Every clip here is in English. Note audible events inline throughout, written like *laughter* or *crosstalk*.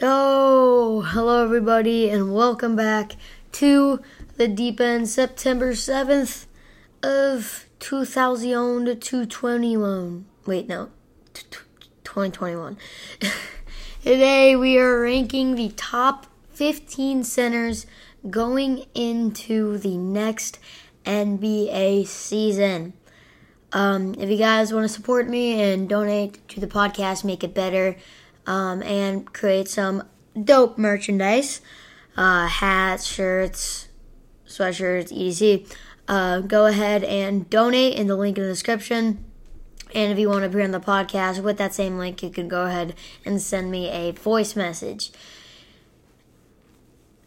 Yo, hello everybody, and welcome back to the deep end September 7th of 2021. Wait, no, 2021. *laughs* Today we are ranking the top 15 centers going into the next NBA season. Um, if you guys want to support me and donate to the podcast, make it better um, and create some dope merchandise uh, hats, shirts, sweatshirts, etc. Uh, go ahead and donate in the link in the description. And if you want to appear on the podcast with that same link, you can go ahead and send me a voice message.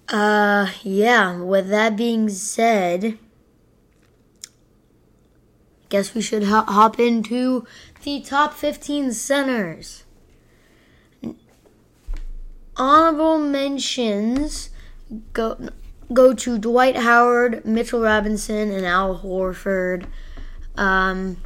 Uh, yeah, with that being said, guess we should hop into the top 15 centers honorable mentions go go to Dwight Howard, Mitchell Robinson, and Al Horford. Um,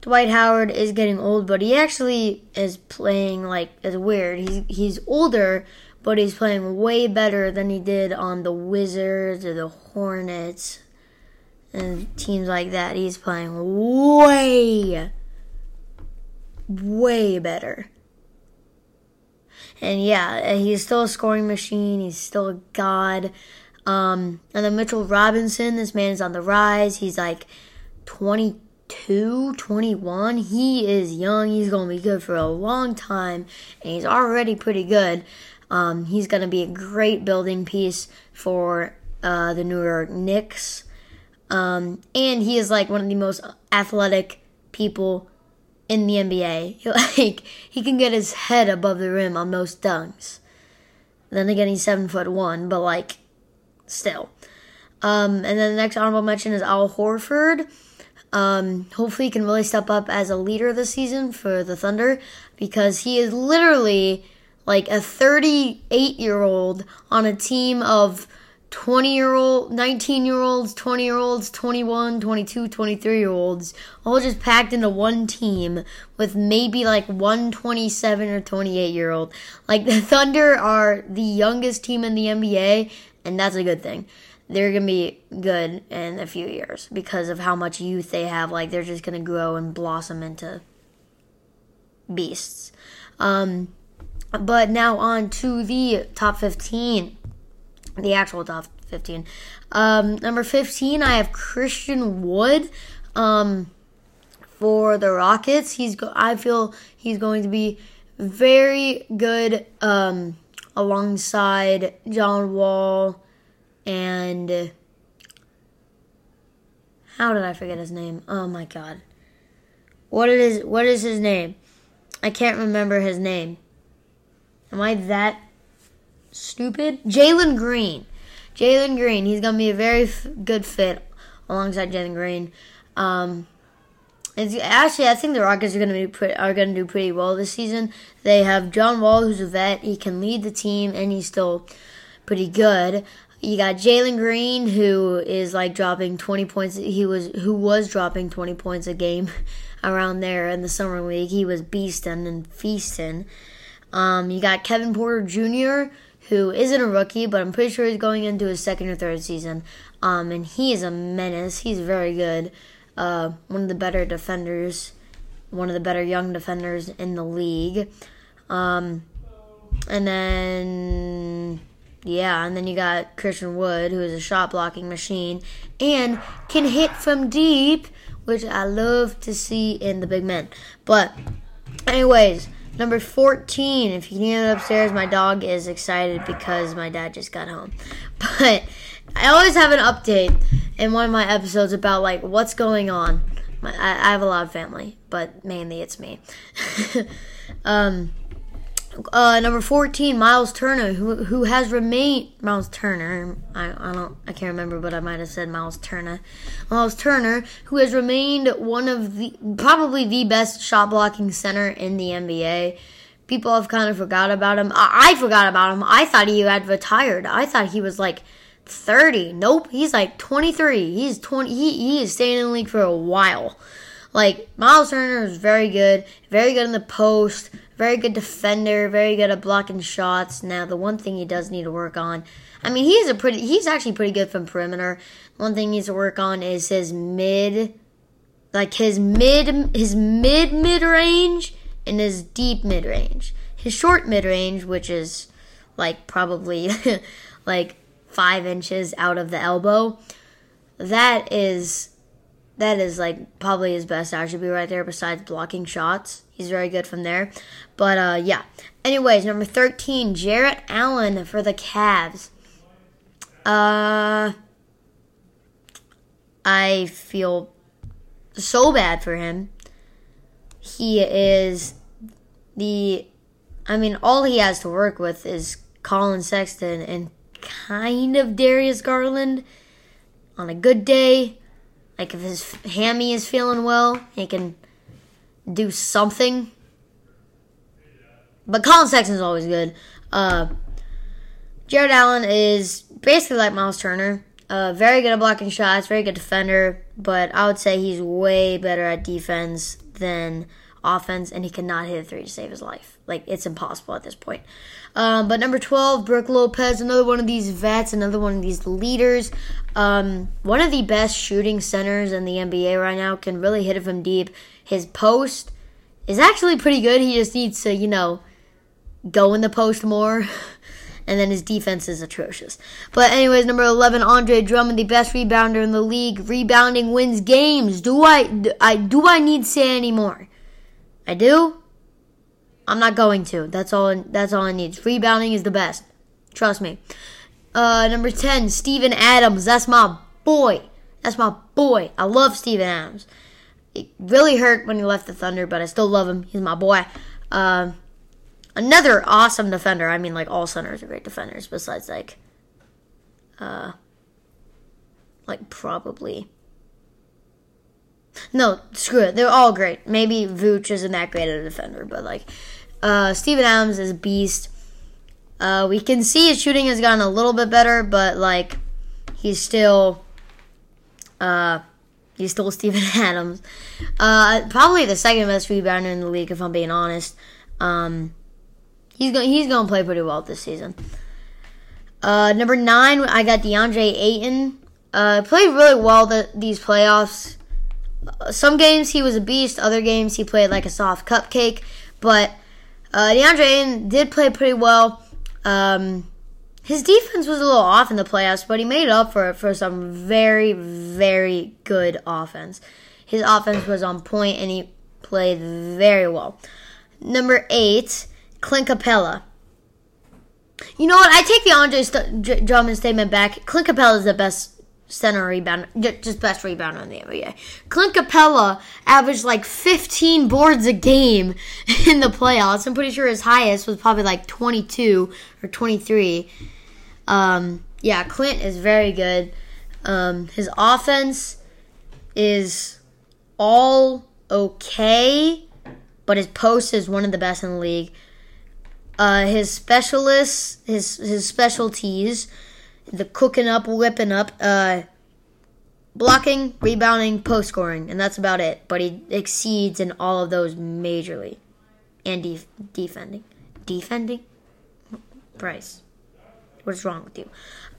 Dwight Howard is getting old, but he actually is playing like as weird. He's he's older, but he's playing way better than he did on the Wizards or the Hornets and teams like that. He's playing way, way better. And yeah, he's still a scoring machine. He's still a god. Um, and then Mitchell Robinson, this man is on the rise. He's like 22, 21. He is young. He's going to be good for a long time. And he's already pretty good. Um, he's going to be a great building piece for uh, the New York Knicks. Um, and he is like one of the most athletic people in the NBA. *laughs* Like he can get his head above the rim on most dunks. Then again, he's seven foot one, but like still. Um, and then the next honorable mention is Al Horford. Um, hopefully, he can really step up as a leader this season for the Thunder because he is literally like a 38 year old on a team of 20 year old, 19 year olds, 20 year olds, 21, 22, 23 year olds, all just packed into one team with maybe like one 27 or 28 year old. Like the *laughs* Thunder are the youngest team in the NBA, and that's a good thing. They're going to be good in a few years because of how much youth they have. Like they're just going to grow and blossom into beasts. Um, but now on to the top 15 the actual top 15. Um, number 15, I have Christian Wood. Um, for the Rockets, he's go- I feel he's going to be very good um, alongside John Wall and how did I forget his name? Oh my god. What is what is his name? I can't remember his name. Am I that stupid. Jalen Green. Jalen Green. He's going to be a very f- good fit alongside Jalen Green. Um, actually, I think the Rockets are going to be pre- are going to do pretty well this season. They have John Wall, who's a vet. He can lead the team, and he's still pretty good. You got Jalen Green, who is like dropping twenty points. He was who was dropping twenty points a game *laughs* around there in the summer league. He was beasting and feasting. Um, you got Kevin Porter Jr., who isn't a rookie, but I'm pretty sure he's going into his second or third season. Um, and he is a menace. He's very good. Uh, one of the better defenders, one of the better young defenders in the league. Um, and then, yeah, and then you got Christian Wood, who is a shot blocking machine and can hit from deep, which I love to see in the big men. But, anyways. Number 14, if you can hear it upstairs, my dog is excited because my dad just got home. *laughs* But I always have an update in one of my episodes about like what's going on. I, I have a lot of family, but mainly it's me. *laughs* um, uh, number 14, Miles Turner, who who has remained Miles Turner. I, I don't I can't remember, but I might have said Miles Turner. Miles Turner, who has remained one of the probably the best shot blocking center in the NBA. People have kind of forgot about him. I, I forgot about him. I thought he had retired. I thought he was like 30. Nope, he's like 23. He's 20. He he is staying in the league for a while. Like Miles Turner is very good, very good in the post, Very good defender, very good at blocking shots. Now, the one thing he does need to work on, I mean, he's a pretty, he's actually pretty good from perimeter. One thing he needs to work on is his mid, like his mid, his mid mid range and his deep mid range. His short mid range, which is like probably *laughs* like five inches out of the elbow, that is that is like probably his best attribute right there besides blocking shots. He's very good from there. But uh yeah. Anyways, number 13, Jarrett Allen for the Cavs. Uh I feel so bad for him. He is the I mean all he has to work with is Collin Sexton and kind of Darius Garland on a good day. Like if his hammy is feeling well, he can do something. But Sexton is always good. Uh, Jarrett Allen is basically like Miles Turner. Uh, very good at blocking shots, very good defender, but I would say he's way better at defense than offense, and he cannot hit a three to save his life. Like it's impossible at this point. Um, but number twelve, Brook Lopez, another one of these vets, another one of these leaders. Um, one of the best shooting centers in the NBA right now can really hit it from deep. His post is actually pretty good. He just needs to, you know, go in the post more. *laughs* and then his defense is atrocious. But anyways, number 11, Andre Drummond, the best rebounder in the league. Rebounding wins games. Do I, I do I need to say any more? I do. I'm not going to. That's all. That's all I need. Rebounding is the best. Trust me. Uh, number 10, Steven Adams. That's my boy. That's my boy. I love Steven Adams. It really hurt when he left the Thunder, but I still love him. He's my boy. Uh, another awesome defender. I mean, like all centers are great defenders. Besides, like, uh, like probably. No, screw it. They're all great. Maybe Vooch isn't that great of a defender, but like, uh, Steven Adams is a beast. Uh, we can see his shooting has gotten a little bit better, but like he's still uh, he's still *laughs* Steven Adams. Uh, probably the second best rebounder in the league, if I'm being honest. Um, he's going he's going to play pretty well this season. Uh, number nine, I got DeAndre Ayton. Uh, played really well the, these playoffs. Some games he was a beast. Other games he played like a soft cupcake. But uh, DeAndre Ayton did play pretty well. Um, his defense was a little off in the playoffs, but he made up for it for some very, very good offense. His offense was on point and he played very well. Number eight, Clint Capela. You know what? I take the Andre St- Drummond statement back. Clint Capela is the best center rebound, just best rebounder in the NBA. Clint Capela averaged like 15 boards a game *laughs* in the playoffs. I'm pretty sure his highest was probably like 22 or 23. Um, yeah, Clint is very good. Um, his offense is all okay, but his post is one of the best in the league. Uh, his specialists, his his specialties the cooking up, whipping up, uh, blocking, rebounding, post scoring, and that's about it. But he exceeds in all of those majorly, and def- defending, defending. Bryce, what is wrong with you?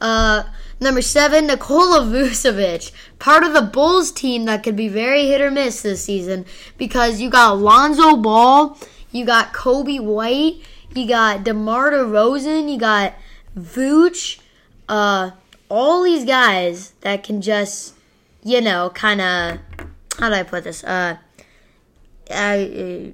Uh, number seven, Nikola Vucevic, part of the Bulls team that could be very hit or miss this season because you got Lonzo Ball, you got Coby White, you got DeMar DeRozan, you got Vooch uh, all these guys that can just, you know, kind of, how do I put this? Uh, uh,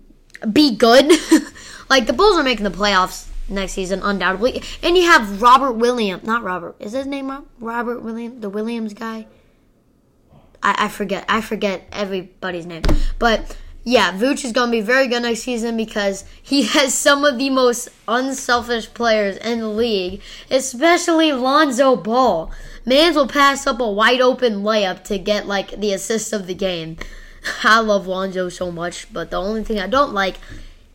be good. *laughs* like the Bulls are making the playoffs next season, undoubtedly. And you have Robert Williams, not Robert, is his name Robert Williams, the Williams guy. I, I forget, I forget everybody's name, but yeah, Vooch is going to be very good next season because he *laughs* has some of the most unselfish players in the league, especially Lonzo Ball. Mans will pass up a wide open layup to get like the assist of the game. *laughs* I love Lonzo so much, but the only thing I don't like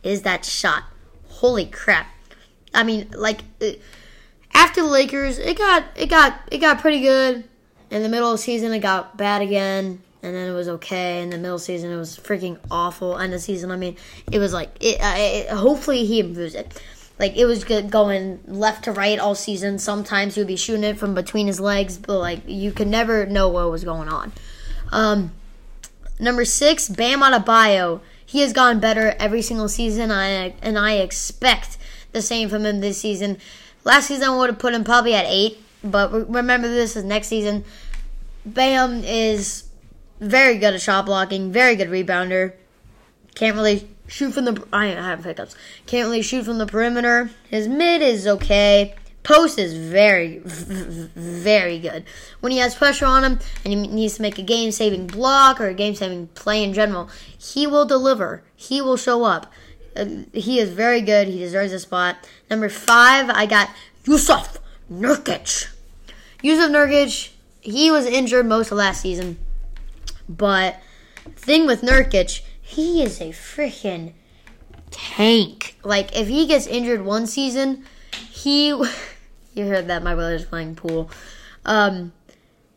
is that shot. Holy crap! I mean, like uh, after the Lakers, it got it got it got pretty good. In the middle of the season, it got bad again and then it was okay. In the middle season, it was freaking awful. End of season, I mean, it was like it. It hopefully, he improves it. Like it was good going left to right all season. Sometimes he would be shooting it from between his legs, but like you could never know what was going on. Um, number six, Bam Adebayo. He has gotten better every single season, I, and I expect the same from him this season. Last season, I would have put him probably at eight, but remember this is next season. Bam is very good at shot blocking, very good rebounder. Can't really shoot from the. I have hiccups. Can't really shoot from the perimeter. His mid is okay. Post is very, very good. When he has pressure on him and he needs to make a game saving block or a game saving play in general, he will deliver. He will show up. Uh, he is very good. He deserves a spot. Number five, I got Jusuf Nurkic. Jusuf Nurkic, he was injured most of last season. But thing with Nurkic, he is a freaking tank. Like, if he gets injured one season, he *laughs* You heard that my brother's playing pool. Um,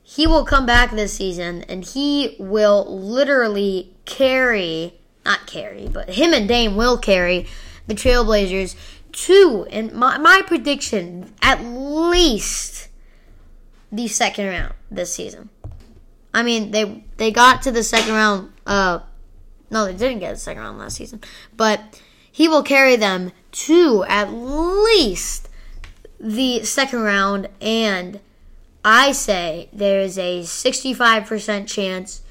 he will come back this season and he will literally carry, not carry, but him and Dame will carry the Trailblazers to, and my, my prediction, at least the second round this season. I mean, they they got to the second round. Uh, no, they didn't get the second round last season, but he will carry them to at least the second round, and I say there is a 65% chance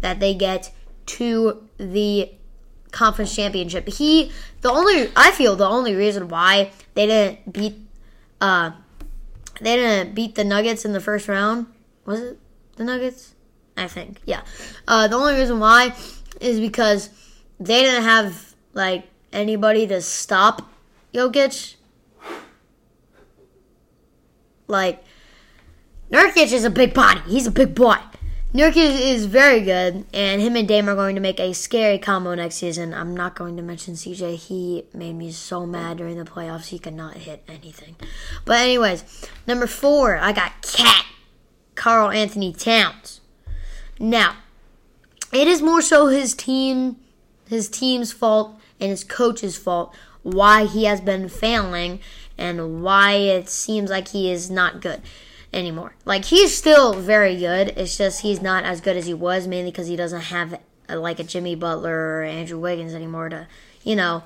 that they get to the conference championship. He, the only, I feel the only reason why they didn't beat, uh, they didn't beat the Nuggets in the first round. Was it the Nuggets? I think, yeah. Uh, the only reason why is because they didn't have like anybody to stop Jokic like, Nurkic is a big body. He's a big boy. Nurkic is very good, and him and Dame are going to make a scary combo next season. I'm not going to mention CJ. He made me so mad during the playoffs. He could not hit anything. But anyways, number four, I got Cat, Karl-Anthony Towns. Now, it is more so his team, his team's fault and his coach's fault why he has been failing and why it seems like he is not good anymore. Like he's still very good. It's just he's not as good as he was, mainly because he doesn't have a, like a Jimmy Butler or Andrew Wiggins anymore to, you know,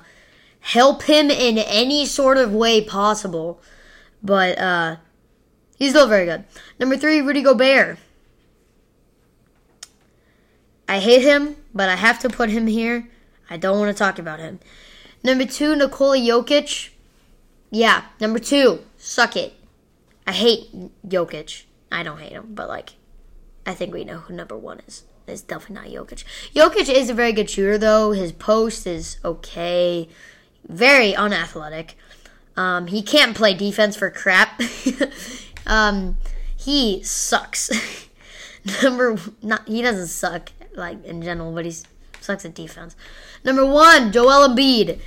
help him in any sort of way possible. But uh, he's still very good. Number three, Rudy Gobert. I hate him, but I have to put him here. I don't want to talk about him. Number two, Nikola Jokic. Yeah, number two, suck it. I hate Jokic. I don't hate him, but like, I think we know who number one is. It's definitely not Jokic. Jokic is a very good shooter, though. His post is okay. Very unathletic. Um, he can't play defense for crap. *laughs* um, he sucks. *laughs* Number not he doesn't suck like in general, but he sucks at defense. Number one, Joel Embiid.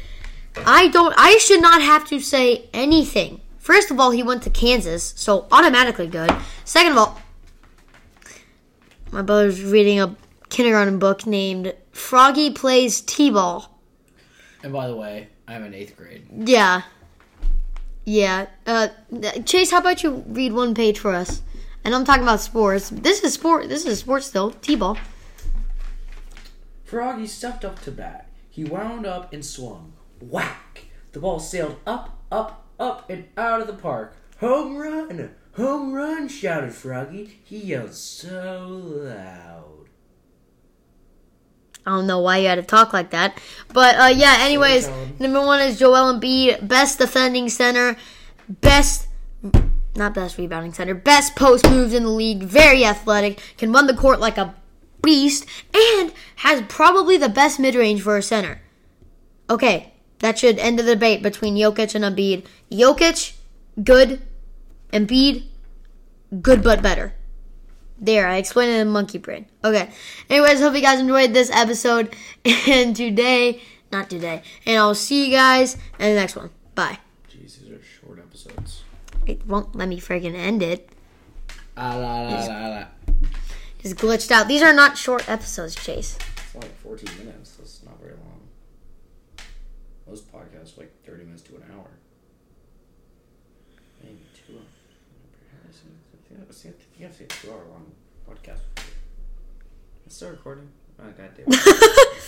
I don't. I should not have to say anything. First of all, he went to Kansas, so automatically good. Second of all, my brother's reading a kindergarten book named Froggy Plays T-Ball. And by the way, I'm in eighth grade. Yeah. Yeah. Uh, Chase, how about you read one page for us? And I'm talking about sports. This is sport. This is sports though. T-ball. Froggy stepped up to bat. He wound up and swung. Whack! The ball sailed up, up, up, and out of the park. Home run! Home run! shouted Froggy. He yelled so loud. I don't know why you had to talk like that. But uh, yeah, anyways, number one is Joel Embiid, best defending center, best not best rebounding center, best post moves in the league, very athletic, can run the court like a beast, and has probably the best mid range for a center. Okay, that should end the debate between Jokic and Embiid. Jokic, good. Embiid, good but better. There, I explained it in monkey brain. Okay. Anyways, hope you guys enjoyed this episode. *laughs* And today, not today. And I'll see you guys in the next one. Bye. Jeez, these are short episodes. It won't let me friggin' end it. Ah, la, la, la, la. Is glitched out. These are not short episodes, Chase. It's like 14 minutes. That's not very long. Most podcasts are like 30 minutes to an hour. Maybe two. I think I've seen a two hour long podcast. It's still recording. Oh, God damn. *laughs*